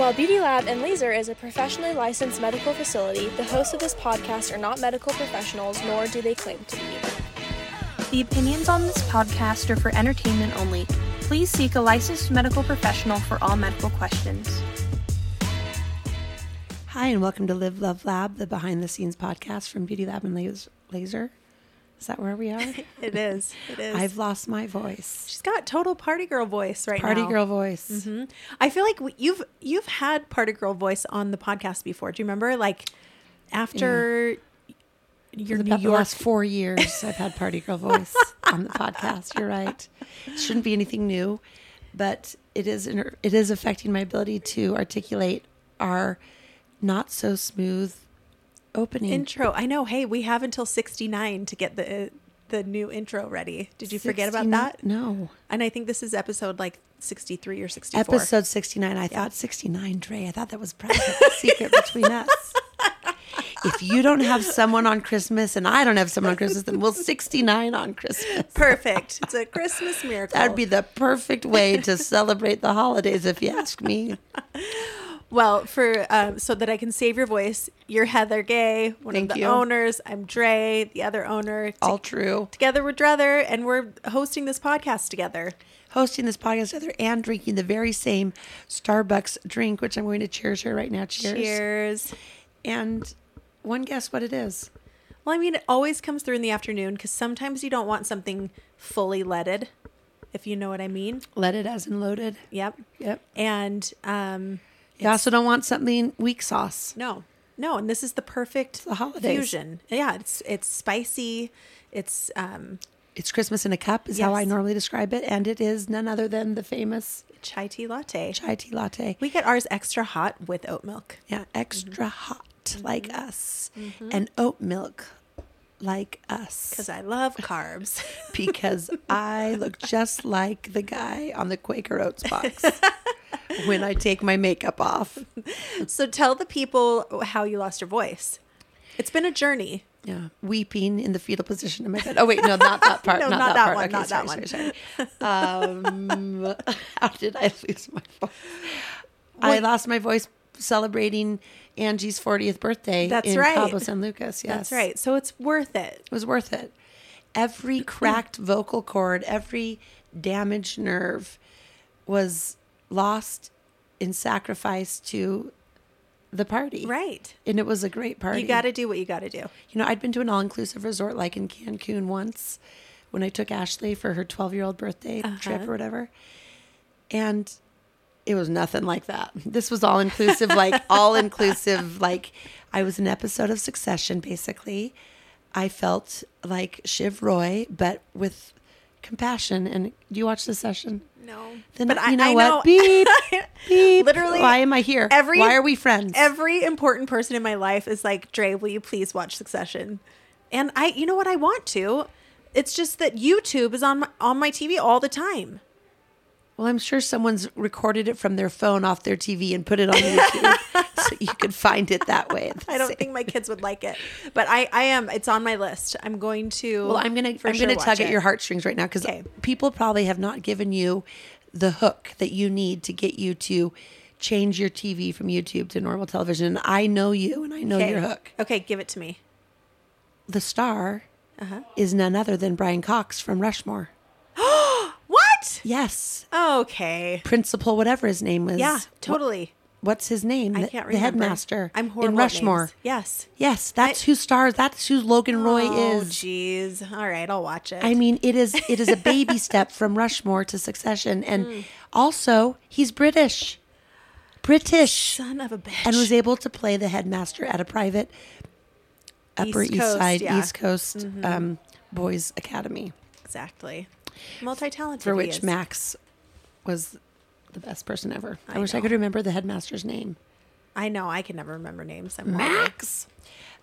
While Beauty Lab and Laser is a professionally licensed medical facility, the hosts of this podcast are not medical professionals, nor do they claim to be. The opinions on this podcast are for entertainment only. Please seek a licensed medical professional for all medical questions. Hi, and welcome to Live Love Lab, the behind the scenes podcast from Beauty Lab and Laser. Is that where we are? It is. It is. I've lost my voice. She's got total party girl voice right Party now. Party girl voice. hmm I feel like you've you've had party girl voice on the podcast before. Do you remember? Like after your For New about the last four years, I've had party girl voice on the podcast. You're right. It shouldn't be anything new, but it is. It is affecting my ability to articulate our not so smooth opening. intro. I know. Hey, we have until sixty nine to get the uh, the new intro ready. Did you forget about that? No. And I think this is episode like sixty three or sixty four. Episode 69. I thought 69, Dre. I thought that was private secret between us. If you don't have someone on Christmas and I don't have someone on Christmas, then we'll 69 on Christmas. Perfect. It's a Christmas miracle. That'd be the perfect way to celebrate the holidays, if you ask me. Well, for um, so that I can save your voice, you're Heather Gay, one Thank of the you. owners. I'm Dre, the other owner. All true. together we're Druther, and we're hosting this podcast together. Hosting this podcast together and drinking the very same Starbucks drink, which I'm going to cheers her right now. Cheers. Cheers. And one guess what it is. Well, I mean, it always comes through in the afternoon because sometimes you don't want something fully leaded, if you know what I mean. It as in loaded. Yep. Yep. And um, You also don't want something weak sauce. no, no, and this is the perfect the fusion. Yeah, it's it's spicy. It's um, It's Christmas in a cup, is how I normally describe it. And it is none other than the famous chai tea latte. chai tea latte. We get ours extra hot with oat milk. Yeah, extra Mm-hmm. hot like us. And oat milk like us. Because I love carbs. Because I look just like the guy on the Quaker Oats box when I take my makeup off. so tell the people how you lost your voice. It's been a journey. Yeah, weeping in the fetal position in my bed. Oh wait, no, not that part. No, not, not that, that part. one, Okay, not sorry, that sorry, sorry. Um, how did I lose my voice? I lost my voice celebrating Angie's 40th birthday That's in right. Cabo San Lucas. Yes, That's right. So it's worth it. It was worth it. Every cracked vocal cord, every damaged nerve was lost in sacrifice to the party. Right. And it was a great party. You got to do what you got to do. You know, I'd been to an all inclusive resort like in Cancun once when I took Ashley for her 12 year old birthday uh-huh. trip or whatever. And it was nothing like that. This was all inclusive, like all inclusive. Like I was an episode of Succession, basically. I felt like Shiv Roy, but with compassion. And do you watch the session? No. Then but you I, know I what? know. Beep, beep. Literally Why am I here? every- Why are we friends? Every important person in my life is like, Dre, will you please watch Succession? And I, you know what? I want to. It's just that YouTube is on my, on my TV all the time. Well, I'm sure someone's recorded it from their phone off their TV and put it on YouTube so you could find it that way. I don't think my kids would like it, but I, I am. It's on my list. I'm going to. Well, I'm gonna I'm sure gonna tug at your heartstrings right now because Okay. people probably have not given you the hook that you need to get you to change your TV from YouTube to normal television. And I know you, and I know Okay. your hook. Okay, give it to me. The star Uh-huh. is none other than Brian Cox from Rushmore. What? Yes, Okay. principal, whatever his name was. Yeah, What- totally. what's his name? I The- can't remember. the, headmaster. I'm horrible in Rushmore. names. Yes. Yes, that's who stars. That's who Logan Roy Oh, is. Oh, jeez. All right, I'll watch it. I mean, it is it is a baby step from Rushmore to Succession, and Hmm. also he's British, British, son of a bitch. and was able to play the headmaster at a private Upper East East, Coast, Side yeah. Mm-hmm. East Coast um, Boys Academy, exactly multi-talented. for which. Max was the best person ever. I, I wish I could remember the headmaster's name. I know I can never remember names. I'm. Max.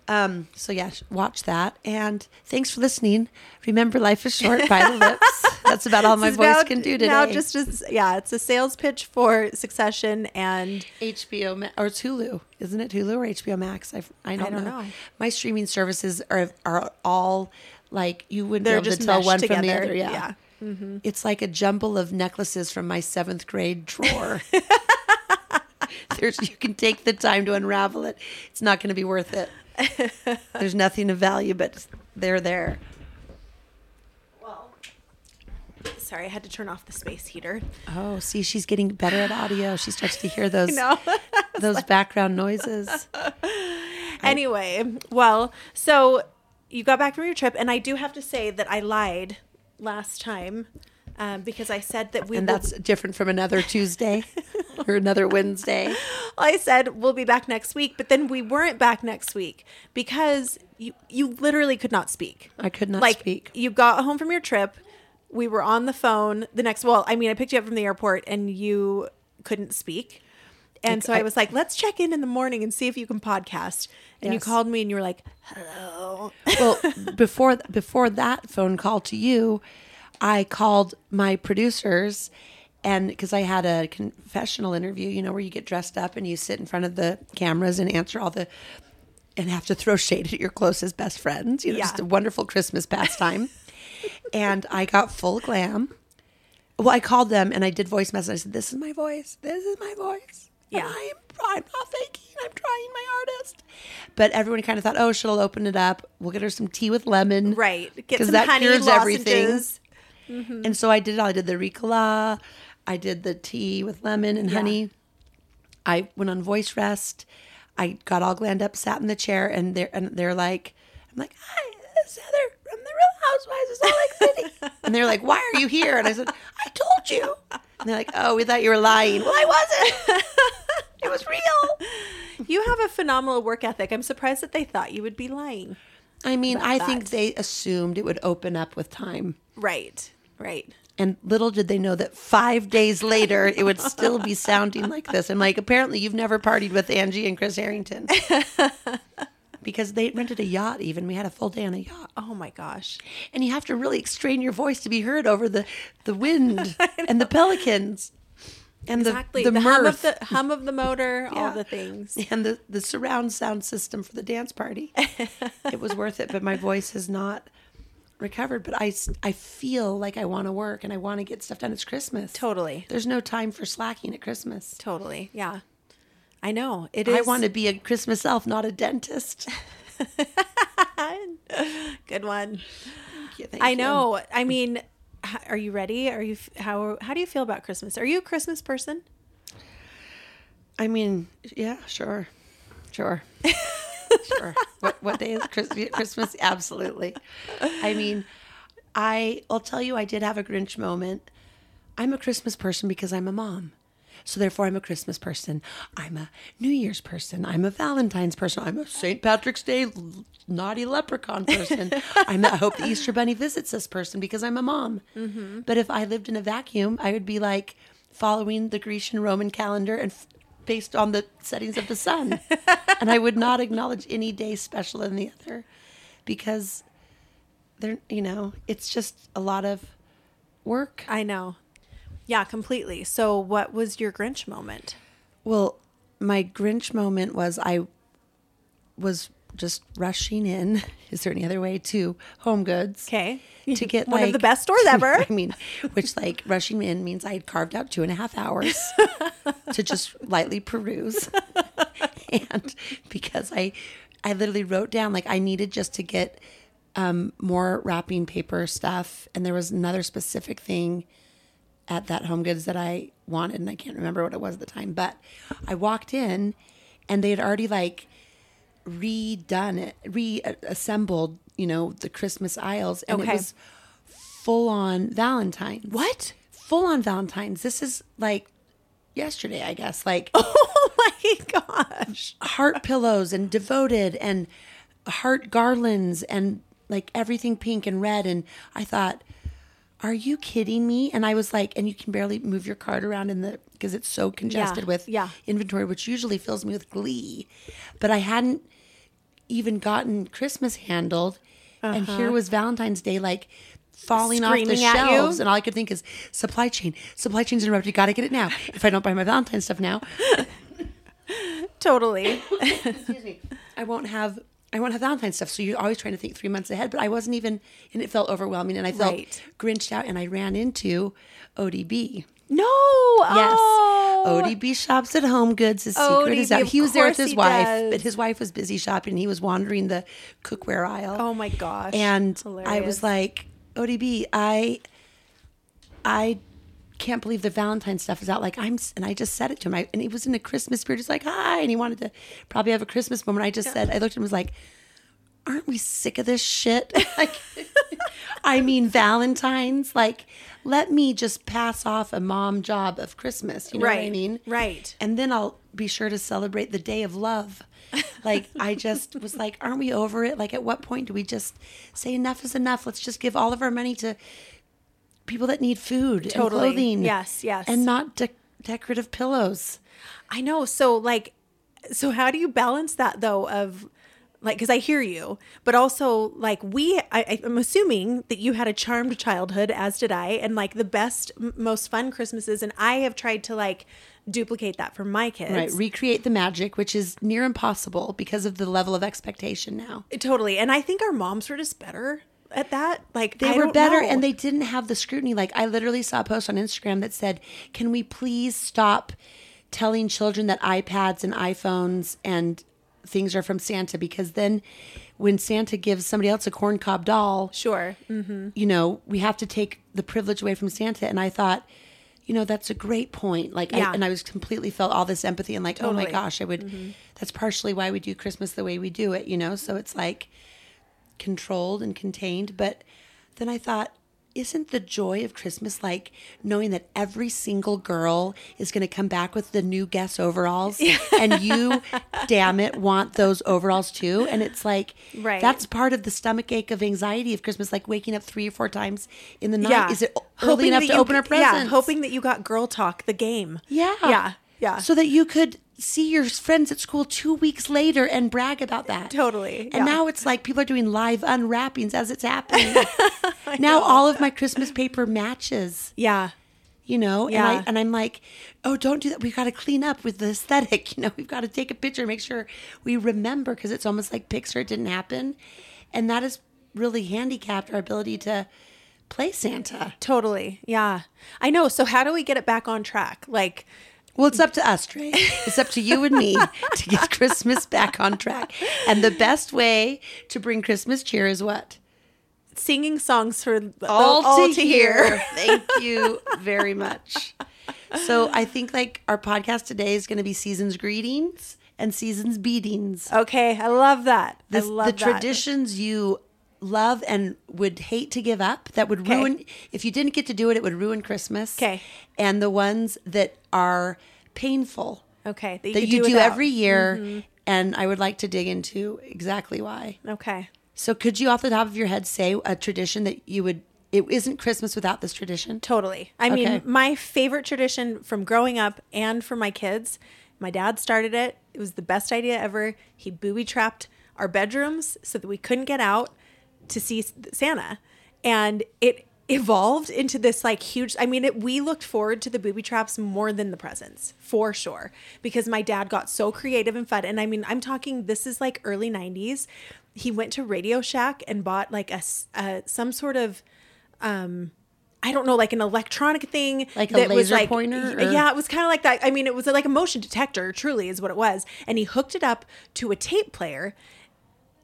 Um, so yeah, watch that. And thanks for listening. Remember, life is short by the lips. That's about all my voice now- can do today. Now, just as yeah, it's a sales pitch for Succession, and HBO or it's Hulu, isn't it Hulu or HBO Max? I, I don't, don't know. know. My streaming services are are all like you wouldn't They're be able just to tell one from the other. Yeah. Yeah. Mm-hmm. It's like a jumble of necklaces from my seventh grade drawer There's you can take the time to unravel it. It's not going to be worth it. There's nothing of value, but they're there. Well, sorry, I had to turn off the space heater. Oh, see, she's getting better at audio. She starts to hear those those background noises. anyway, well, so you got back from your trip, and I do have to say that I lied last time um, because I said that we And will- that's different from another Tuesday or another Wednesday. I said we'll be back next week, but then we weren't back next week because you you literally could not speak. I could not like speak. you got home from your trip. We were on the phone the next. Well, I mean, I picked you up from the airport, and you couldn't speak. And Like, so I, I- was like, let's check in in the morning and see if you can podcast. And you called me and you were like, hello. Well, before before that phone call to you, I called my producers and because I had a confessional interview, you know, where you get dressed up and you sit in front of the cameras and answer all the and have to throw shade at your closest best friends. You know, Yeah. just a wonderful Christmas pastime. and I got full glam. Well, I called them and I did voice message. I said, "This is my voice. This is my voice. And Yeah. I am. I'm not faking. I'm trying my hardest." But everyone kind of thought, "Oh, she'll open it up. We'll get her some tea with lemon, Right. Get some that honey cures everything. lozenges. And so I did it. I did the Ricola. I did the tea with lemon and Yeah. honey. I went on voice rest. I got all glammed up, sat in the chair, and they're and they're like, I'm like, hi, this is Heather from the Real Housewives of Salt Lake City. and they're like, why are you here? And I said, I told you. And they're like, oh, we thought you were lying. Well, I wasn't. it was real. You have a phenomenal work ethic. I'm surprised that they thought you would be lying. I mean, I think they assumed it would open up with time. Right. Right. And little did they know that five days later it would still be sounding like this. I'm like, apparently you've never partied with Angie and Chris Harrington. because they rented a yacht even. We had a full day on a yacht. Oh my gosh. And you have to really strain your voice to be heard over the, the wind and the pelicans. And Exactly. the, The, the, hum of the hum of the motor, all the things. and the, the surround sound system for the dance party. it was worth it, but my voice has not recovered. But i i feel like I want to work and I want to get stuff done. It's Christmas. Totally. There's no time for slacking at Christmas. Totally. Yeah. I know. It is I want to be a Christmas elf, not a dentist. good one. Thank you, thank I you. know. I mean, are you ready? Are you how how do you feel about Christmas? Are you a Christmas person? I mean, yeah, sure, sure, sure. What what day is Christmas? Christmas? Absolutely. I mean, I I'll tell you, I did have a Grinch moment. I'm a Christmas person because I'm a mom. So therefore, I'm a Christmas person. I'm a New Year's person. I'm a Valentine's person. I'm a St. Patrick's Day naughty leprechaun person. I'm a hope the Easter Bunny visits this person because I'm a mom. Mm-hmm. But if I lived in a vacuum, I would be like following the Grecian Roman calendar and f- based on the settings of the sun, and I would not acknowledge any day special than the other because they're you know it's just a lot of work. I know. Yeah, completely. So, what was your Grinch moment? Well, my Grinch moment was I was just rushing in. Is there any other way to Home Goods? Okay. To get One of the best stores ever. I mean, which like rushing in means I had carved out two and a half hours to just lightly peruse, and because I, I literally wrote down like I needed just to get um, more wrapping paper stuff, and there was another specific thing at that Home Goods that I wanted, and I can't remember what it was at the time. But I walked in, and they had already like redone it, reassembled, you know, the Christmas aisles, and Okay. it was full on Valentine's. What? Full on Valentine's. This is like yesterday, I guess. Like Oh my gosh. heart pillows and devoted and heart garlands and like everything pink and red. And I thought, are you kidding me? And I was like, and you can barely move your cart around in the because it's so congested Yeah, with yeah. inventory, which usually fills me with glee. But I hadn't even gotten Christmas handled. And here was Valentine's Day, like falling off the Uh-huh. Screaming at you? shelves. And all I could think is supply chain. Supply chain's interrupted. You Got to get it now. If I don't buy my Valentine's stuff now, Totally. excuse me, I won't have I won't have Valentine's stuff. So you're always trying to think three months ahead. But I wasn't even, and it felt overwhelming, and I felt Right. grinched out, and I ran into ODB. No. Yes, Oh, ODB shops at Home Goods. His secret is ODB, out. He was there with his wife, does. but his wife was busy shopping. He was wandering the cookware aisle. Oh my gosh. and I was like, ODB, I, I can't believe the Valentine stuff is out. Like I'm, and I just said it to him. I, and he was in a Christmas spirit. He's like, hi, and he wanted to probably have a Christmas moment. I just said, I looked at him, and was like, aren't we sick of this shit? Like, I mean, Valentine's. Like, let me just pass off a mom job of Christmas. You know what I mean? right. And then I'll be sure to celebrate the day of love. Like, I just was like, aren't we over it? Like, at what point do we just say enough is enough? Let's just give all of our money to people that need food Totally. and clothing. Yes, yes. And not de- decorative pillows. I know. So like, so how do you balance that though? Of like, because I hear you, but also like we, I, I'm assuming that you had a charmed childhood, as did I, and like the best, m- most fun Christmases, and I have tried to like duplicate that for my kids. Right. Recreate the magic, which is near impossible because of the level of expectation now. Totally. And I think our moms were just better at that. Like They I were better know. and they didn't have the scrutiny. Like I literally saw a post on Instagram that said, Can we please stop telling children that iPads and iPhones and things are from Santa? Because then when Santa gives somebody else a corncob doll, sure. Mm. you know, we have to take the privilege away from Santa. And I thought, you know, that's a great point. Like, Yeah. I, and I was completely felt all this empathy and like, oh my gosh, I would, that's partially why we do Christmas the way we do it, you know? So it's like controlled and contained. But then I thought, isn't the joy of Christmas like knowing that every single girl is going to come back with the new Guess overalls and you, damn it, want those overalls too? And it's like, Right. that's part of the stomach ache of anxiety of Christmas, like waking up three or four times in the night. Yeah. Is it early enough to you- open our presents? Yeah. Hoping that you got Girl Talk, the game. Yeah. Yeah. Yeah. So that you could see your friends at school two weeks later and brag about that. Totally, And yeah. now it's like people are doing live unwrappings as it's happening. now all of my Christmas paper matches, yeah. you know? Yeah. And, I, and I'm like, oh, don't do that. We've got to clean up with the aesthetic. You know, we've got to take a picture, make sure we remember because it's almost like it didn't happen. And that has really handicapped our ability to play Santa. Totally. Yeah. I know. So how do we get it back on track? Like Well, it's up to us, Dre. It's up to you and me to get Christmas back on track. And the best way to bring Christmas cheer is what? singing songs for All, all, to, hear. Thank you very much. So I think like our podcast today is going to be seasons greetings and seasons beatings. Okay, I love that. The, I love the that. traditions you love and would hate to give up that would Okay. ruin if you didn't get to do it it would ruin christmas Okay. and the ones that are painful Okay, that you, that you do. Mm-hmm. every year and i would like to dig into exactly why Okay. so could you off the top of your head say a tradition that you would it isn't christmas without this tradition Totally. I mean, my favorite tradition from growing up and for my kids, my dad started it. It was the best idea ever. He booby trapped our bedrooms so that we couldn't get out to see Santa. And it evolved into this like huge I mean, it, we looked forward to the booby traps more than the presents, for sure, because my dad got so creative and fun. And I mean, I'm talking this is like early 90s. He went to Radio Shack and bought like a, uh, some sort of um I don't know, like an electronic thing, Like a that was laser like, pointer, or- Yeah, it was kind of like that. I mean, it was like a motion detector, truly, is what it was. And he hooked it up to a tape player,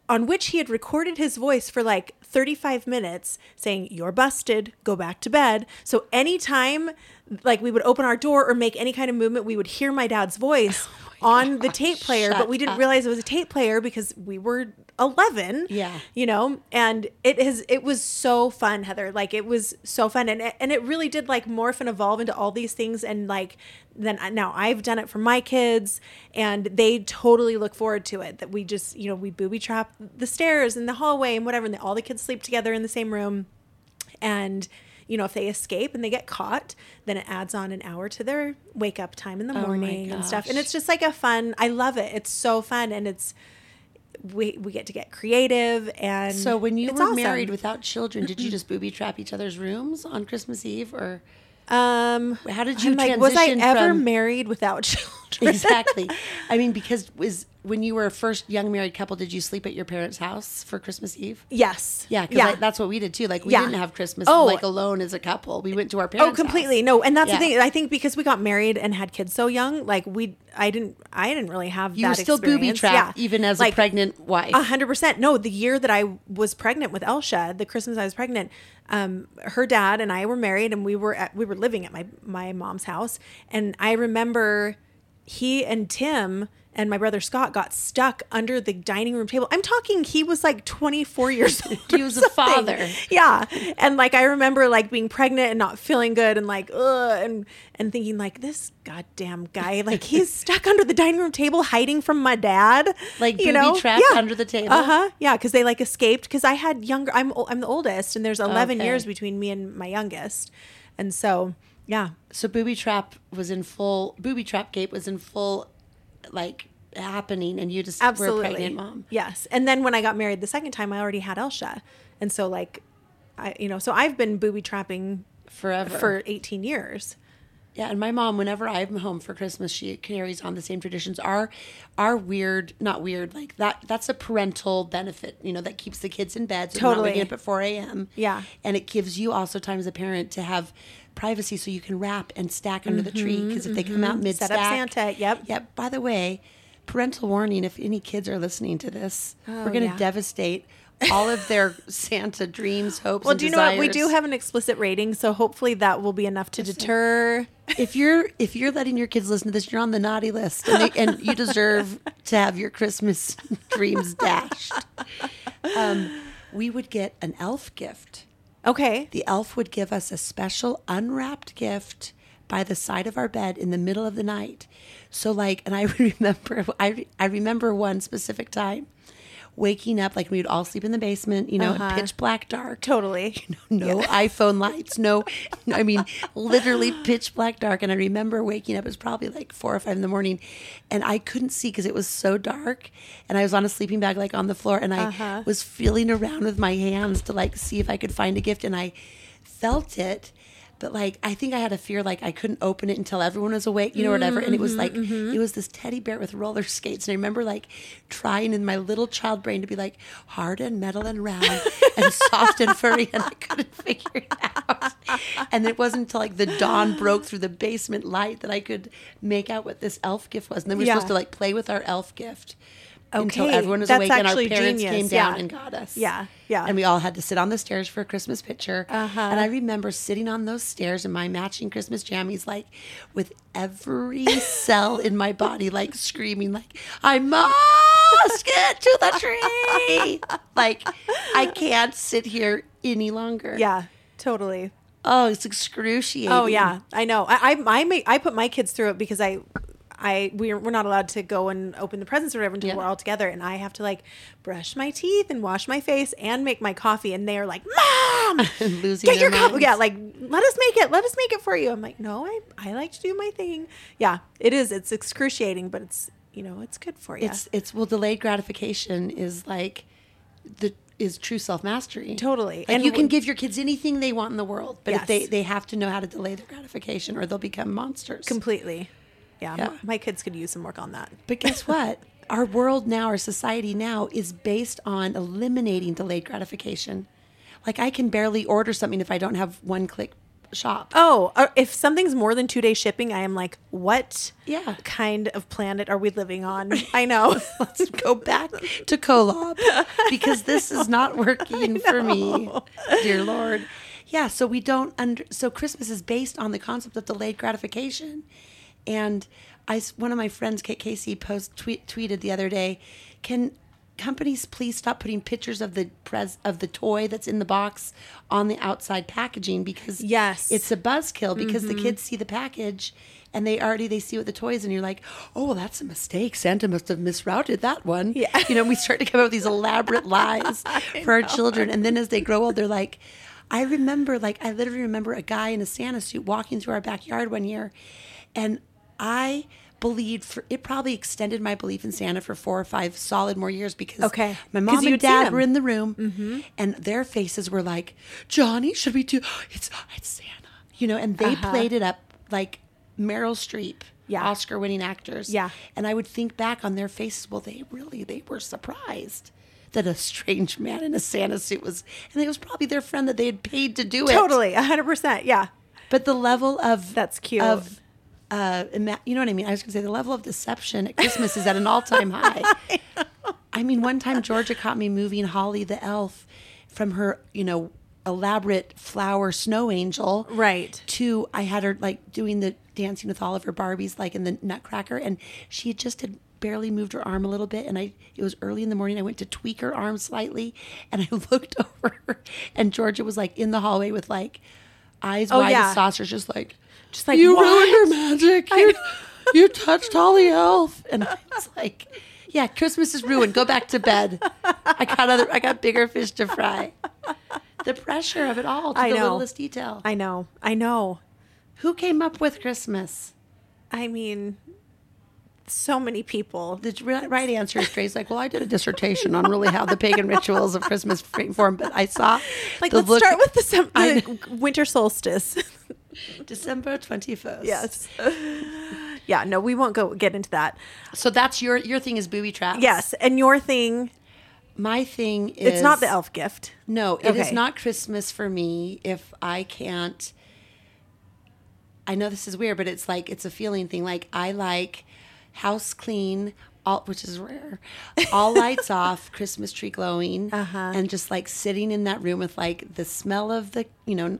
on which he had recorded his voice for like 35 minutes, saying, "You're busted. Go back to bed." So anytime, like we would open our door or make any kind of movement, we would hear my dad's voice oh on the tape player, but we didn't up. realize it was a tape player because we were 11 Yeah. you know and it has it was so fun heather like it was so fun and it, and it really did like morph and evolve into all these things and like then uh, now i've done it for my kids and they totally look forward to it that we just you know we booby trap the stairs and the hallway and whatever and all the kids sleep together in the same room and you know if they escape and they get caught then it adds on an hour to their wake up time in the my morning and stuff and it's just like a fun i love it it's so fun and it's we we get to get creative and so when you it's were awesome. married without children did you just booby trap each other's rooms on christmas eve or um how did you I'm like was i ever from- married without children exactly. I mean, because was when you were a first young married couple, did you sleep at your parents' house for Christmas Eve? yes. Yeah, because that's what we did too. Like we Yeah. didn't have Christmas Oh. like alone as a couple. We went to our parents. Oh, completely. house. No, and that's Yeah. the thing. I think because we got married and had kids so young, like we, I didn't, I didn't really have. You that were still booby trapped, Yeah. even as Like, a pregnant wife. A hundred percent. No, the year that I was pregnant with Elsha, the Christmas I was pregnant, um, her dad and I were married, and we were at, we were living at my my mom's house, and I remember he and Tim and my brother Scott got stuck under the dining room table. I'm talking, he was like 24 years old. He was a father. Yeah, and like I remember like being pregnant and not feeling good, and like ugh, and and thinking like this goddamn guy, like he's stuck under the dining room table hiding from my dad, Like you booby know, trapped under the table? Uh huh. Yeah, because they like escaped. Because I had younger. I'm I'm the oldest, and there's 11 Okay. years between me and my youngest, and so yeah, So booby trap was in full. Booby trap gate was in full, like happening, and you just were a absolutely. pregnant mom. Yes, and then when I got married the second time, I already had Elsha, and so like, I you know, so I've been booby trapping Forever. for 18 years. Yeah, and my mom, whenever I'm home for Christmas, she carries on the same traditions. Our, our weird, not weird, like that. That's a parental benefit, you know, that keeps the kids in bed. So they're not Totally. waking up at 4 a.m. Yeah. and it gives you also time as a parent to have privacy, so you can wrap and stack under the tree. Because if they come out mid Mm-hmm, Set up Santa, yep. Yep. By the way, parental warning: if any kids are listening to this, we're going to Oh, yeah. devastate all of their Santa dreams, hopes. Well, do you know what? We do have an explicit rating, so hopefully that will be enough to deter. if you're if you're letting your kids listen to this, you're on the naughty list, and, they, and you deserve to have your Christmas dreams dashed. Um, we would get an elf gift. Okay. The elf would give us a special unwrapped gift by the side of our bed in the middle of the night. So like, and I remember, I I remember one specific time. Waking up, like we would all sleep in the basement, you know, Uh-huh. pitch black dark Totally. no iPhone lights, no, I mean, literally pitch black dark. And I remember waking up, it was probably like four or five in the morning, and I couldn't see because it was so dark. And I was on a sleeping bag, like on the floor, and I Uh-huh. was feeling around with my hands to like see if I could find a gift. And I felt it. But like, I think I had a fear like I couldn't open it until everyone was awake, you know, whatever. And it was mm-hmm, like, mm-hmm. it was this teddy bear with roller skates. And I remember like trying in my little child brain to be like hard and metal and round and soft and furry. And I couldn't figure it out. And it wasn't until like the dawn broke through the basement light that I could make out what this elf gift was. And then we were Yeah. supposed to like play with our elf gift. Until everyone was that's awake and our parents genius, came down yeah. and got us. Yeah, yeah. And we all had to sit on the stairs for a Christmas picture. Uh-huh. And I remember sitting on those stairs in my matching Christmas jammies, like with every cell in my body, like screaming, like, I must get to the tree. like, I can't sit here any longer. Yeah. Totally. Oh, it's excruciating. Oh yeah, I know. I I I, make, I put my kids through it because I. I we're, we're not allowed to go and open the presents or whatever until Yeah. we're all together, and I have to like brush my teeth and wash my face and make my coffee, and they are like, "Mom, Losing get your coffee." Yeah, like let us make it. Let us make it for you. I'm like, no, I I like to do my thing. Yeah, it is. It's excruciating, but it's you know it's good for you. It's, it's, well, delayed gratification is like the, is true self mastery. Totally. Like And you can give your kids anything they want in the world, but if they, they have to know how to delay their gratification or they'll become monsters. completely. Yeah, Yeah. m- my kids could use some work on that. But guess what? our world now, our society now is based on eliminating delayed gratification. Like I can barely order something if I don't have one click shop. Oh, uh, if something's more than two day shipping, I am like, what? Yeah. Kind of planet are we living on? I know. Let's go back to Kolob because this is not working for me, dear Lord. Yeah, so we don't under so Christmas is based on the concept of delayed gratification, and I one of my friends, Kate Casey, post tweet, tweeted the other day, can companies please stop putting pictures of the pres of the toy that's in the box on the outside packaging because Yes. it's a buzzkill because the Mm-hmm. kids see the package and they already they see what the toy is and you're like oh well, that's a mistake santa must have misrouted that one Yeah. you know we start to come up with these elaborate lies for our children and then as they grow old they're like i remember like i literally remember a guy in a santa suit walking through our backyard one year and i believed for it probably extended my belief in santa for four or five solid more years because Okay. my mom and dad were in the room and their faces were like johnny should we do it's it's santa you know and they Uh-huh. played it up like meryl streep Yeah. Oscar winning actors. Yeah. And I would think back on their faces, well, they really they were surprised that a strange man in a Santa suit was and it was probably their friend that they had paid to do it. Totally, hundred percent. Yeah, But the level of That's cute. Of uh, ima- you know what I mean? I was going to say the level of deception at Christmas is at an all-time high. I mean, one time Georgia caught me moving Holly the elf from her, you know, elaborate flower snow angel, Right. To I had her like doing the dancing with all of her Barbies, like in the Nutcracker, and she just had barely moved her arm a little bit, and I it was early in the morning. I went to tweak her arm slightly, and I looked over, and Georgia was like in the hallway with like eyes Oh, wide yeah. as saucers, just like Just like, you "What?" ruined her magic. You, you touched Holly Elf, and I was like, "Yeah, Christmas is ruined. Go back to bed. I got other. I got bigger fish to fry." The pressure of it all to I the know. littlest detail. I know. I know. Who came up with Christmas? I mean, so many people. The right answer is Dre's like, "Well, I did a dissertation on really how the pagan rituals of Christmas form, but I saw Like, let's look- start with the, sem- the winter solstice. December twenty first. yes. yeah. No, we won't go get into that. So that's your your thing is booby traps. Yes, and your thing. My thing is It's not the elf gift. No, it is Okay. not Christmas for me if I can't. I know this is weird, but it's like it's a feeling thing. Like I like house clean, all which is rare, all lights off, Christmas tree glowing, Uh-huh. and just like sitting in that room with like the smell of the you know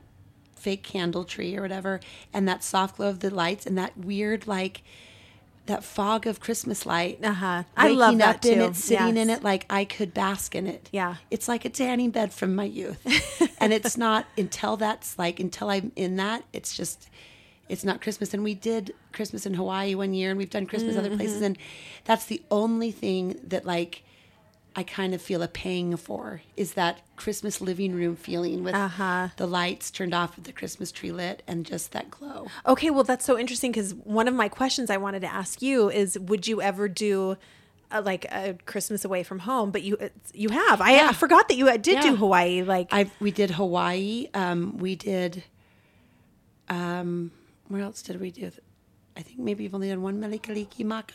fake candle tree or whatever, and that soft glow of the lights, and that weird like that fog of Christmas light. Uh-huh. I love that up in too. it, sitting in it, like I could bask in it. Yeah. It's like a tanning bed from my youth. and it's not until that's like until I'm in that, it's just it's not Christmas. And we did Christmas in Hawaii one year and we've done Christmas other places Mm-hmm. and that's the only thing that like I kind of feel a pang for is that Christmas living room feeling with Uh-huh. the lights turned off with the Christmas tree lit and just that glow. Okay, well, that's so interesting because one of my questions I wanted to ask you is, would you ever do a, like a Christmas away from home? But you you have. I, Yeah. I forgot that you did do Hawaii. Like, I we did Hawaii. Um, we did. Um, where else did we do? I think maybe you've only done one Mele Kalikimaka.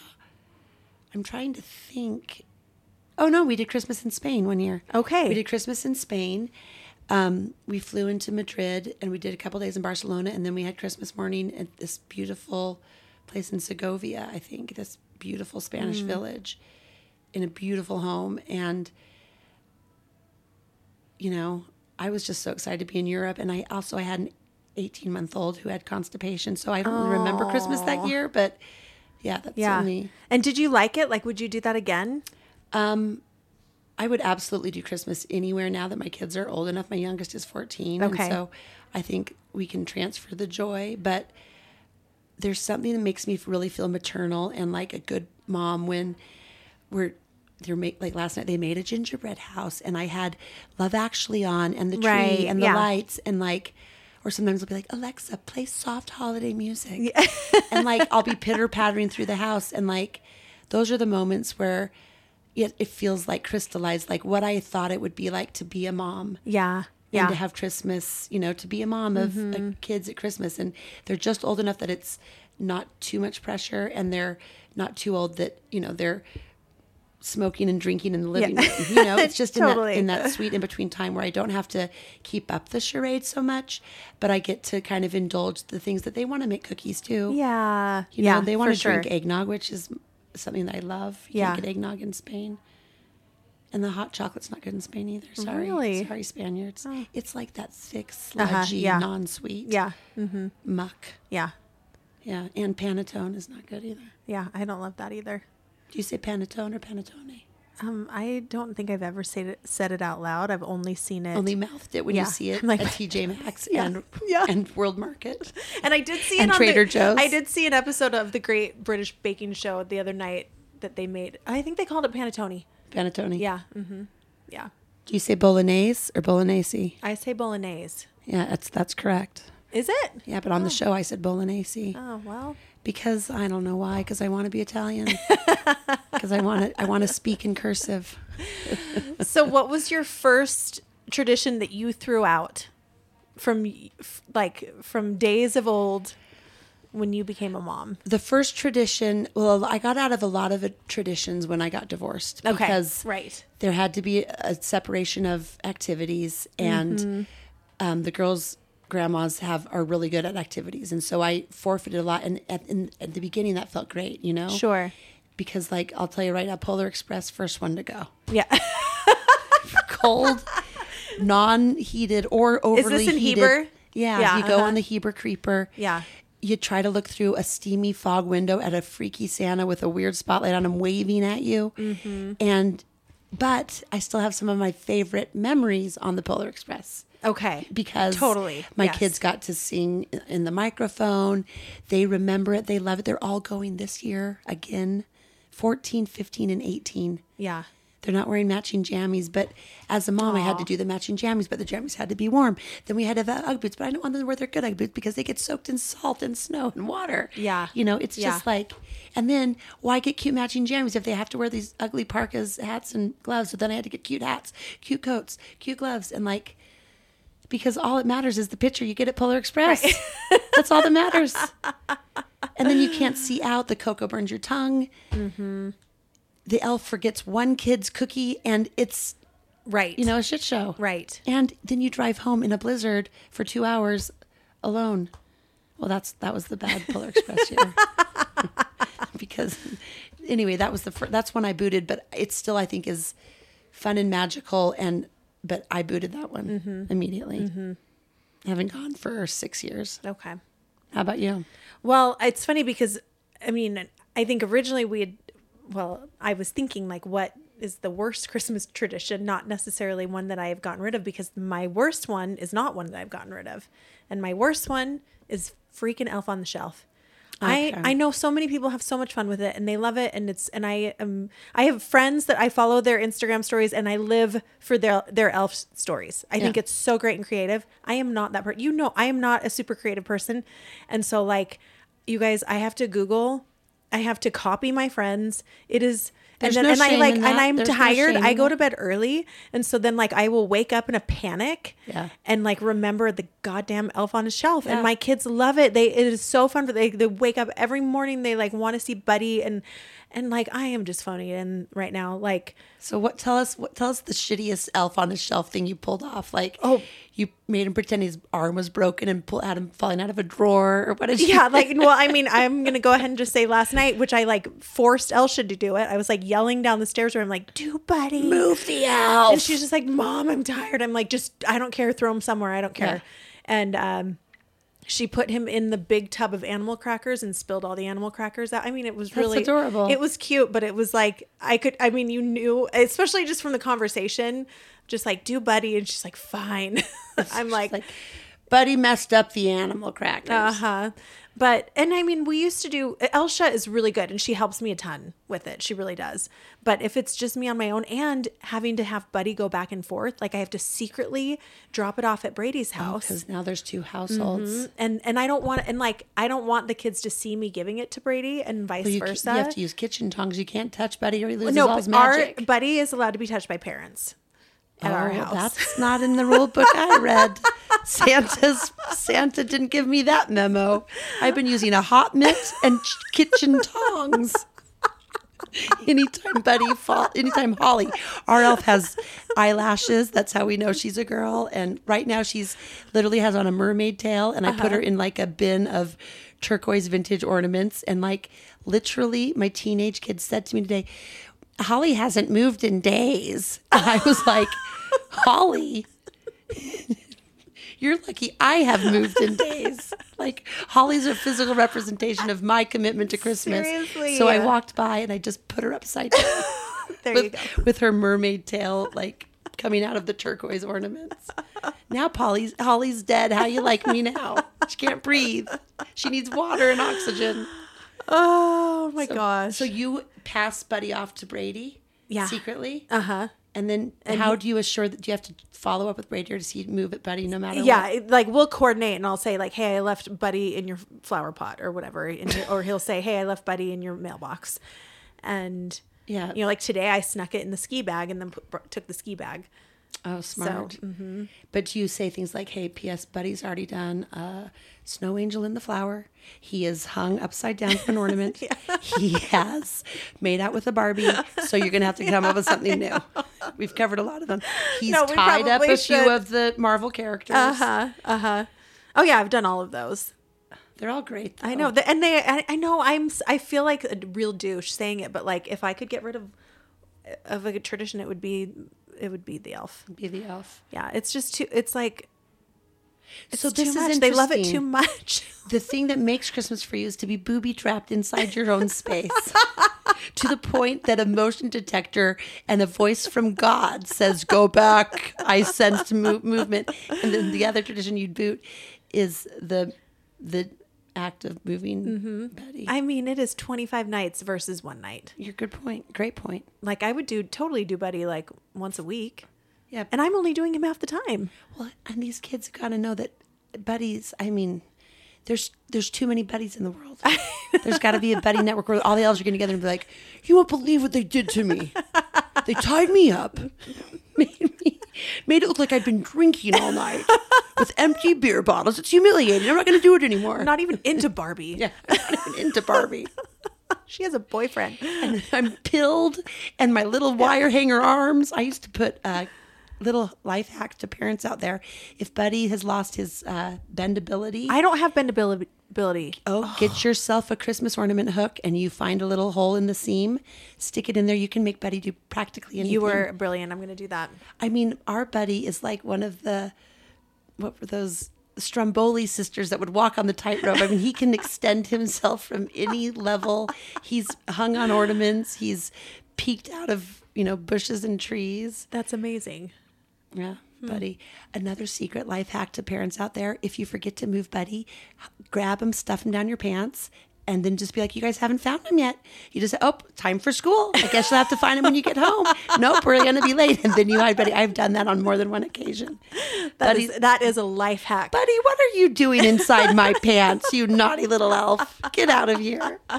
I'm trying to think. Oh no, we did Christmas in Spain one year. Okay. we did Christmas in Spain. Um, we flew into Madrid and we did a couple days in Barcelona, and then we had Christmas morning at this beautiful place in Segovia. I think this beautiful Spanish village, in a beautiful home, and you know, I was just so excited to be in Europe. And I also I had an 18 month old who had constipation. So I don't really remember Christmas that year, but yeah, that's yeah. And did you like it? Like, would you do that again? Um, I would absolutely do Christmas anywhere now that my kids are old enough. My youngest is 14. Okay. And so I think we can transfer the joy. But there's something that makes me really feel maternal and like a good mom when we're they're make like last night they made a gingerbread house and I had Love Actually on and the tree Right, and the yeah. lights and like or sometimes I'll be like Alexa play soft holiday music and like I'll be pitter pattering through the house and like those are the moments where it, it feels like crystallized like what I thought it would be like to be a mom Yeah. and Yeah. to have Christmas, you know, to be a mom of uh, kids at Christmas. And they're just old enough that it's not too much pressure and they're not too old that, you know, they're smoking and drinking in the living Yeah. room. You know, it's just Totally. in, that, in that sweet in between time where I don't have to keep up the charade so much, but I get to kind of indulge the things that they want to make cookies too. yeah. You yeah. know, they want to drink sure. eggnog, which is something that I love. You Yeah. can't get eggnog in Spain. And the hot chocolate's not good in Spain either. Sorry. Really? Sorry, Spaniards. It's like that thick, Uh-huh, yeah. non sweet Yeah. muck. Yeah. Yeah. And panettone is not good either. Yeah. I don't love that either. Do you say panettone or panettone? Um, I don't think I've ever said it, said it out loud. I've only seen it. Only mouthed it when Yeah. you see it like- at TJ Maxx Yeah. and, Yeah. and World Market. And I did see it on Trader the, Joe's. I did see an episode of the Great British Baking Show the other night that they made. I think they called it panettone. Panettone. Yeah. Mm-hmm. Yeah. Do you say bolognese or bolognese? I say bolognese. Yeah, that's that's correct. Is it? Yeah, but on the show I said bolognese. Oh well. Because I don't know why. Because I want to be Italian. Because I want to. I want to speak in cursive. so what was your first tradition that you threw out from like from days of old? when you became a mom? The first tradition, well, I got out of a lot of traditions when I got divorced Okay, because right. there had to be a separation of activities, and Mm-hmm. um, the girls' grandmas have are really good at activities, and so I forfeited a lot. And at, in, at the beginning, that felt great, you know, Sure. because like I'll tell you right now, Polar Express, first one to go, Yeah. cold, non-heated or overly in heated. Heber? Yeah, Yeah, you go uh-huh. on the Heber Creeper. Yeah. You try to look through a steamy fog window at a freaky Santa with a weird spotlight on him waving at you. Mm-hmm. And, but I still have some of my favorite memories on the Polar Express Okay. because Totally, my yes. kids got to sing in the microphone. They remember it. They love it. They're all going this year again 14, 15, and 18. Yeah. They're not wearing matching jammies, but as a mom, I had to do the matching jammies, but the jammies had to be warm. Then we had to have Ugg boots, but I don't want them to wear their good Ugg boots because they get soaked in salt and snow and water. Yeah. You know, it's Yeah. just like, and then why get cute matching jammies if they have to wear these ugly parkas, hats, and gloves? So then I had to get cute hats, cute coats, cute gloves, and like, because all it matters is the picture you get at Polar Express. That's all that matters. And then you can't see out. The cocoa burns your tongue. Mm-hmm. The elf forgets one kid's cookie, and it's Right. you know a shit show. Right. And then you drive home in a blizzard for two hours alone. Well, that's that was the bad Polar Express year. because anyway, that was the fir- that's when I booted, but it still I think is fun and magical. And but I booted that one Mm-hmm. immediately. I haven't gone for six years. Okay. How about you? Well, it's funny because I mean, I think originally we had well, I was thinking like what is the worst Christmas tradition, not necessarily one that I have gotten rid of because my worst one is not one that I've gotten rid of. And my worst one is freaking Elf on the Shelf. Okay. I I know so many people have so much fun with it and they love it and it's and I am I have friends that I follow their Instagram stories and I live for their their elf stories. I think it's so great and creative. I am not that person. You know, I am not a super creative person. And so like you guys, I have to Google, I have to copy my friends. It is There's and no then and I shame like and. I'm There's tired. shame I go to bed early and so then like I will wake up in a panic Yeah. and like remember the goddamn elf on a shelf Yeah. and my kids love it they it is so fun for they they wake up every morning they like want to see buddy and and like i am just phoning it in right now like So what? Tell us what? Tell us the shittiest elf on the shelf thing you pulled off. Like, Oh. you made him pretend his arm was broken and pull, had him falling out of a drawer, or what did you? yeah like well i mean i'm gonna go ahead and just say last night which i like forced elsha to do it i was like yelling down the stairs where i'm like do buddy move the elf. and she's just like mom i'm tired i'm like just i don't care throw him somewhere i don't care and um she put him in the big tub of animal crackers and spilled all the animal crackers out. I mean, it was really adorable. It was cute, but it was like I could. I mean, you knew, especially just from the conversation, just like do, buddy, and she's like, fine. I'm like, like, Buddy messed up the animal crackers. uh huh. But and I mean, we used to do. Elsha is really good, and she helps me a ton with it. She really does. But if it's just me on my own and having to have Buddy go back and forth, like I have to secretly drop it off at Brady's oh, house. because now there's two households. Mm-hmm. and and I don't want and like I don't want the kids to see me giving it to Brady and vice You, versa. you have to use kitchen tongs. You can't touch Buddy or he loses no, all his but our. Buddy is allowed to be touched by parents at our Oh, house. That's not in the rule book I read. Santa's Santa didn't give me that memo. I've been using a hot mitt and ch- kitchen tongs. anytime Buddy fall, anytime Holly, our elf has eyelashes. That's how we know she's a girl. And right now she's literally has on a mermaid tail, and I put her uh-huh. in like a bin of turquoise vintage ornaments. And like literally, my teenage kid said to me today, Holly hasn't moved in days. And I was like, Holly, you're lucky I have moved in days. Like Holly's a physical representation of my commitment to Christmas. Seriously. So I walked by and I just put her upside down there you with, go. with her mermaid tail like coming out of the turquoise ornaments. Now Polly's Holly's dead. How you like me now? She can't breathe. She needs water and oxygen. Oh my gosh. So you pass Buddy off to Brady? Yeah. Secretly? uh huh. And then how do you assure that do you have to follow up with Brady or does he move it Buddy no matter Yeah, what? like we'll coordinate, and I'll say like, "Hey, I left Buddy in your flower pot or whatever," and or he'll say, "Hey, I left Buddy in your mailbox," and Yeah. you know, like today I snuck it in the ski bag and then put, took the ski bag. Oh, smart. But do you say things like, "Hey, P.S. Buddy's already done a snow angel in the flower. He is hung upside down for an ornament. He has made out with a Barbie. So you're going to have to come up with something new. We've covered a lot of them. He's No, tied up a few of the Marvel characters. Uh huh. Uh huh. Oh yeah, I've done all of those. They're all great. I know, and they. I, I know. I'm. I feel like a real douche saying it, but like, if I could get rid of of a tradition, it would be it would be the elf. Be the elf. Yeah, it's just too. It's like it's so this much. is They love it too much. The thing that makes Christmas for you is to be booby trapped inside your own space. to the point that a motion detector and a voice from God says, Go back. I sensed mo- movement. And then the other tradition you'd boot is the the act of moving mm-hmm. Betty. I mean, it is 25 nights versus one night. Your good point. Great point. Like I would do totally do Buddy like once a week, Yeah. and I'm only doing him half the time. well, and these kids got to know that buddies, I mean, there's there's too many buddies in the world. There's got to be a buddy network where all the elves are getting together and be like, "You won't believe what they did to me. They tied me up, made made it look like I'd been drinking all night with empty beer bottles. It's humiliating. I'm not going to do it anymore." Not even into Barbie. yeah, I'm not even into Barbie. She has a boyfriend. and I'm pilled and my little wire hanger arms. I used to put a little life hack to parents out there. If Buddy has lost his uh, bendability, I don't have bendability. oh, get yourself a Christmas ornament hook and you find a little hole in the seam, stick it in there. You can make Buddy do practically anything. You were brilliant. I'm going to do that. I mean, our Buddy is like one of the what were those Stromboli sisters that would walk on the tightrope. I mean, he can extend himself from any level. He's hung on ornaments. He's peeked out of you know bushes and trees. That's amazing. Yeah, hmm. Buddy. Another secret life hack to parents out there: if you forget to move Buddy, grab him, stuff him down your pants. And then just be like, you guys haven't found him yet. You just say, oh, time for school. I guess you'll have to find him when you get home. nope, we're going to be late. And then you hide Buddy. I've done that on more than one occasion. That Buddy, is, that is a life hack. Buddy, what are you doing inside my pants, you naughty little elf? Get out of here.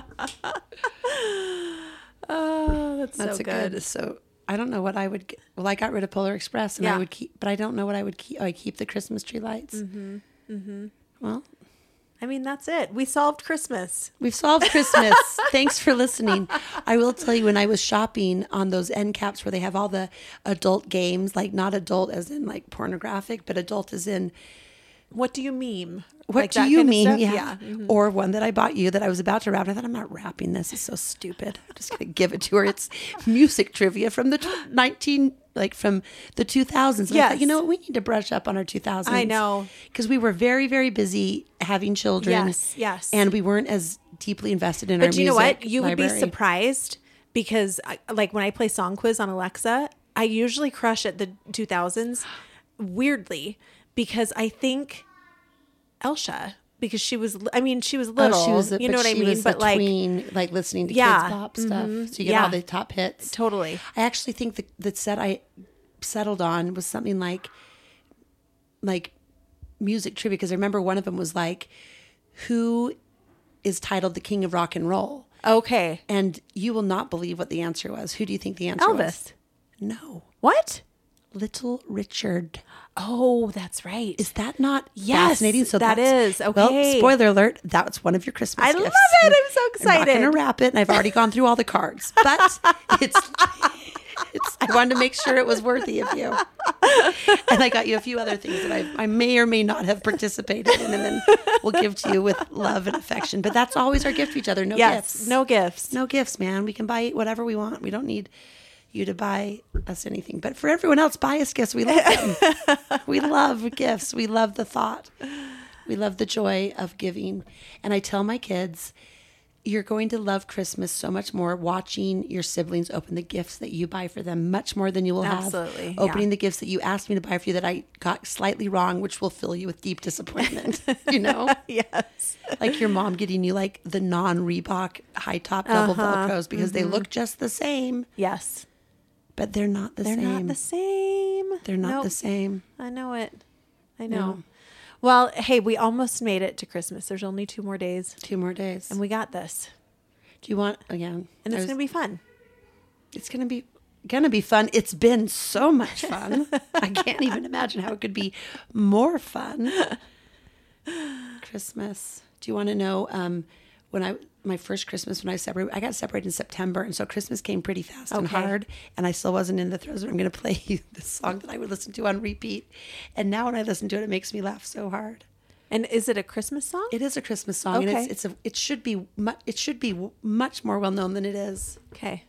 oh, that's, That's so good. good. So I don't know what I would. Well, I got rid of Polar Express, and Yeah. I would keep, but I don't know what I would keep. Oh, I keep the Christmas tree lights. Mm-hmm. Mm-hmm. Well, I mean, that's it. We solved Christmas. we've solved Christmas. Thanks for listening. I will tell you, when I was shopping on those end caps where they have all the adult games, like not adult as in like pornographic, but adult as in What do you mean? What Like do you mean? stuff? Yeah. Mhm. Or one that I bought you that I was about to wrap. And I thought, I'm not wrapping this. It's so stupid. I'm just to give it to her. It's music trivia from the tw- 19, like from the 2000s. And I Yes. you know what? We need to brush up on our 2000s. I know. Because we were very, very busy having children. Yes, yes. And we weren't as deeply invested in our But you know what? You would be surprised because, I, like, when I play Song Quiz on Alexa, I usually crush at the 2000s weirdly because I think Elsha, because she was, I mean, she was little, Oh, she was a, you know what I mean? But like, tween, like listening to Yeah, kids pop stuff. mhm, So you get yeah. all the top hits. totally. I actually think the the set I settled on was something like like music trivia because I remember one of them was like who is titled the king of rock and roll Okay. and you will not believe what the answer was. Who do you think the answer was? Elvis. No. What? Little Richard. Oh, that's right. Is that not Yes, fascinating? So that's, is. Well, spoiler alert, that's one of your Christmas I gifts. love it. I'm so excited. I'm not going to wrap it, and I've already gone through all the cards, but it's, it's. I wanted to make sure it was worthy of you, and I got you a few other things that I, I may or may not have participated in, and then we'll give to you with love and affection. But that's always our gift to each other. No yes. gifts. No gifts. no gifts, man. We can buy whatever we want. We don't need you to buy us anything. But for everyone else, buy us gifts. We love them. we love gifts. We love the thought. We love the joy of giving. And I tell my kids, you're going to love Christmas so much more watching your siblings open the gifts that you buy for them, much more than you will Absolutely, have yeah. opening the gifts that you asked me to buy for you that I got slightly wrong, which will fill you with deep disappointment. you know? yes. like your mom getting you like the non Reebok high top double Uh-huh. Velcros because they Mm-hmm. look just the same, Yes. But they're not the same. They're not the same. They're not Nope. the same. I know it. I know. No. Well, hey, we almost made it to Christmas. There's only two more days, Two more days. and we got this. Do you want again? And it's going to be fun. It's gonna be. gonna be fun. It's been so much fun. I can't even imagine how it could be more fun. Christmas. Do you want to know um, when I my first Christmas when I separated? I got separated in September, and so Christmas came pretty fast and hard. And I still wasn't in the throes. I'm going to play you the song that I would listen to on repeat. And now when I listen to it, it makes me laugh so hard. And is it a Christmas song? It is a Christmas song, and Okay. it's, it's a it should be mu- it should be w- much more well known than it is. Okay.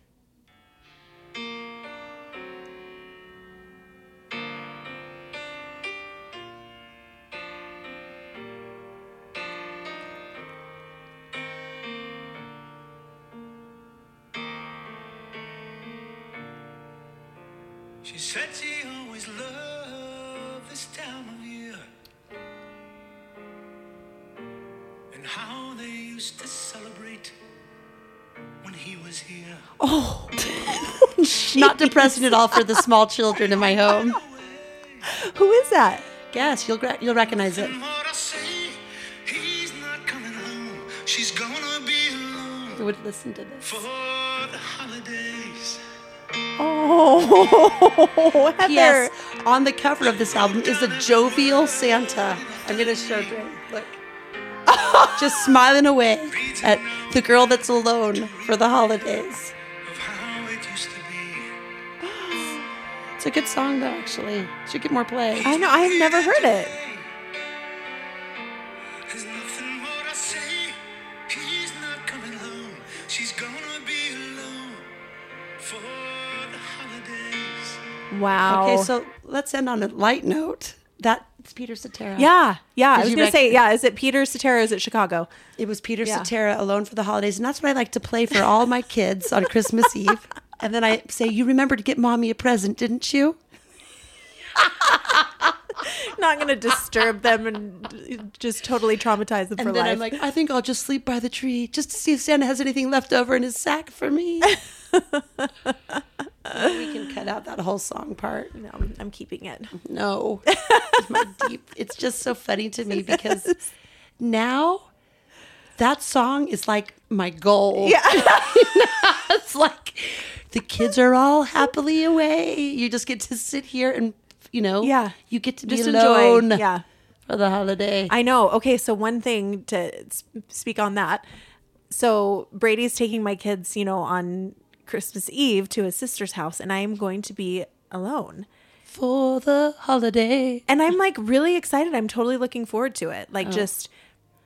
She said she always loved this time of year. And how they used to celebrate when he was here. Oh, not depressing at all for the small children in my home. Who is that? Guess you'll you'll recognize it. And what I say, he's not coming home. She's gonna be alone Who would listen to this? For the holidays. Oh, Heather. Yes, on the cover of this album is a jovial Santa. I'm gonna show Dre. Look, just smiling away at the girl that's alone for the holidays. Of how it used to be. It's a good song though, actually. Should get more play. I know. I have never heard it. Wow. Okay, so let's end on a light note. That's Peter Cetera. yeah, yeah. I was gonna rec- say, yeah. Is it Peter Cetera? or Is it Chicago? It was Peter Yeah. Cetera alone for the holidays, and that's what I like to play for all my kids on Christmas Eve. And then I say, "You remember to get mommy a present, didn't you?" Not gonna disturb them and just totally traumatize them And for then life. I'm like, "I think I'll just sleep by the tree just to see if Santa has anything left over in his sack for me." we can cut out that whole song part. no, I'm- I'm keeping it. No, deep. It's just so funny to me because now that song is like my goal. Yeah. it's like the kids are all happily away. You just get to sit here and you know, Yeah. you get to Just be enjoy. alone Yeah. for the holiday. I know. Okay, so one thing to speak on that. So Brady's taking my kids, you know, on Christmas Eve to his sister's house, and I am going to be alone. for the holiday. And I'm like really excited. I'm totally looking forward to it. Oh. Like just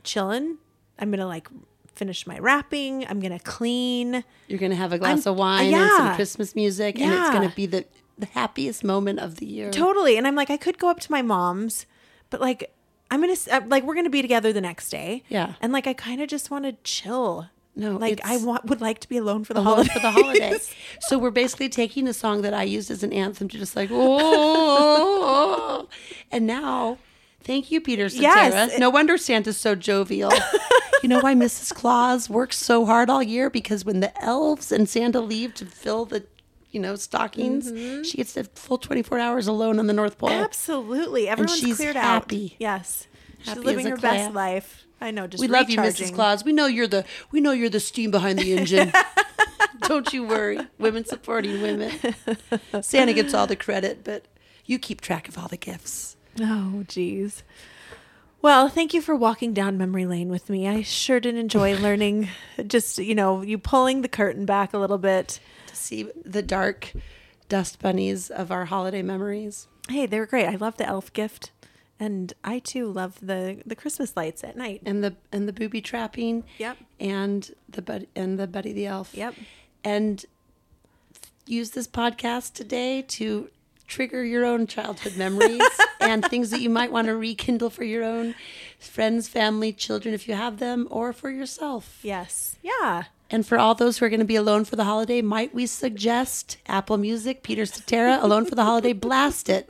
chilling. I'm gonna like finish my wrapping. I'm gonna clean. You're gonna have a glass I'm- of wine and some. Christmas music, and it's gonna be the the happiest moment of the year. Totally. And I'm like, I could go up to my mom's, but like, I'm gonna uh, like we're gonna be together the next day. Yeah. And like, I kind of just want to chill. No, like I want would like to be alone for the alone holidays. for the holidays. So we're basically taking a song that I used as an anthem to just like oh, and now, thank you, Peter Cetera. Yes. No wonder Santa's so jovial. you know why Mrs. Claus works so hard all year because when the elves and Santa leave to fill the, you know, stockings, Mm-hmm. she gets the full twenty four hours alone on the North Pole. Absolutely. Everyone's she's cleared happy. out. Yes. She's living her best life. I know. Just We love you, Mrs. recharging. Claus. We know you're the we know you're the steam behind the engine. Don't you worry. Women supporting women. Santa gets all the credit, but you keep track of all the gifts. Oh, geez. Well, thank you for walking down memory lane with me. I sure did enjoy learning. Just you know, you pulling the curtain back a little bit. To see the dark dust bunnies of our holiday memories. Hey, they were great. I love the elf gift, and I too love the the Christmas lights at night. And the and the booby trapping. Yep. And the bud and the Buddy the Elf. Yep. And use this podcast today to trigger your own childhood memories and things that you might want to rekindle for your own friends, family, children if you have them, or for yourself. Yes. Yeah. And for all those who are going to be alone for the holiday, might we suggest Apple Music, Peter Cetera, Alone for the Holiday? Blast it.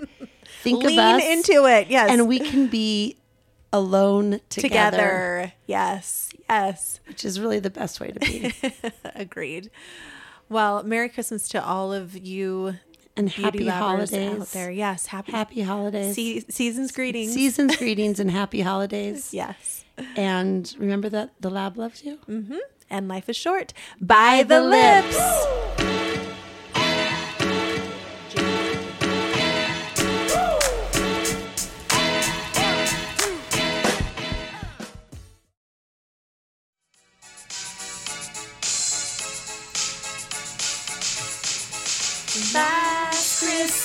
Think Lean of us. into it. Yes. And we can be alone together, together. Yes. Yes. which is really the best way to be. Agreed. Well, Merry Christmas to all of you And happy holidays. out there. Yes. Happy Happy holidays. Se- season's greetings. Season's greetings and happy holidays. Yes. And remember that the lab loves you. Mm-hmm. And life is short. By the lips.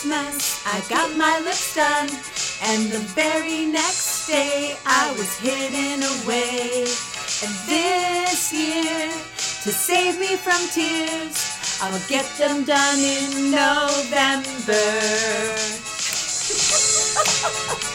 Christmas, I got my lips done, and the very next day, I was hidden away. And this year, to save me from tears, I'll get them done in November.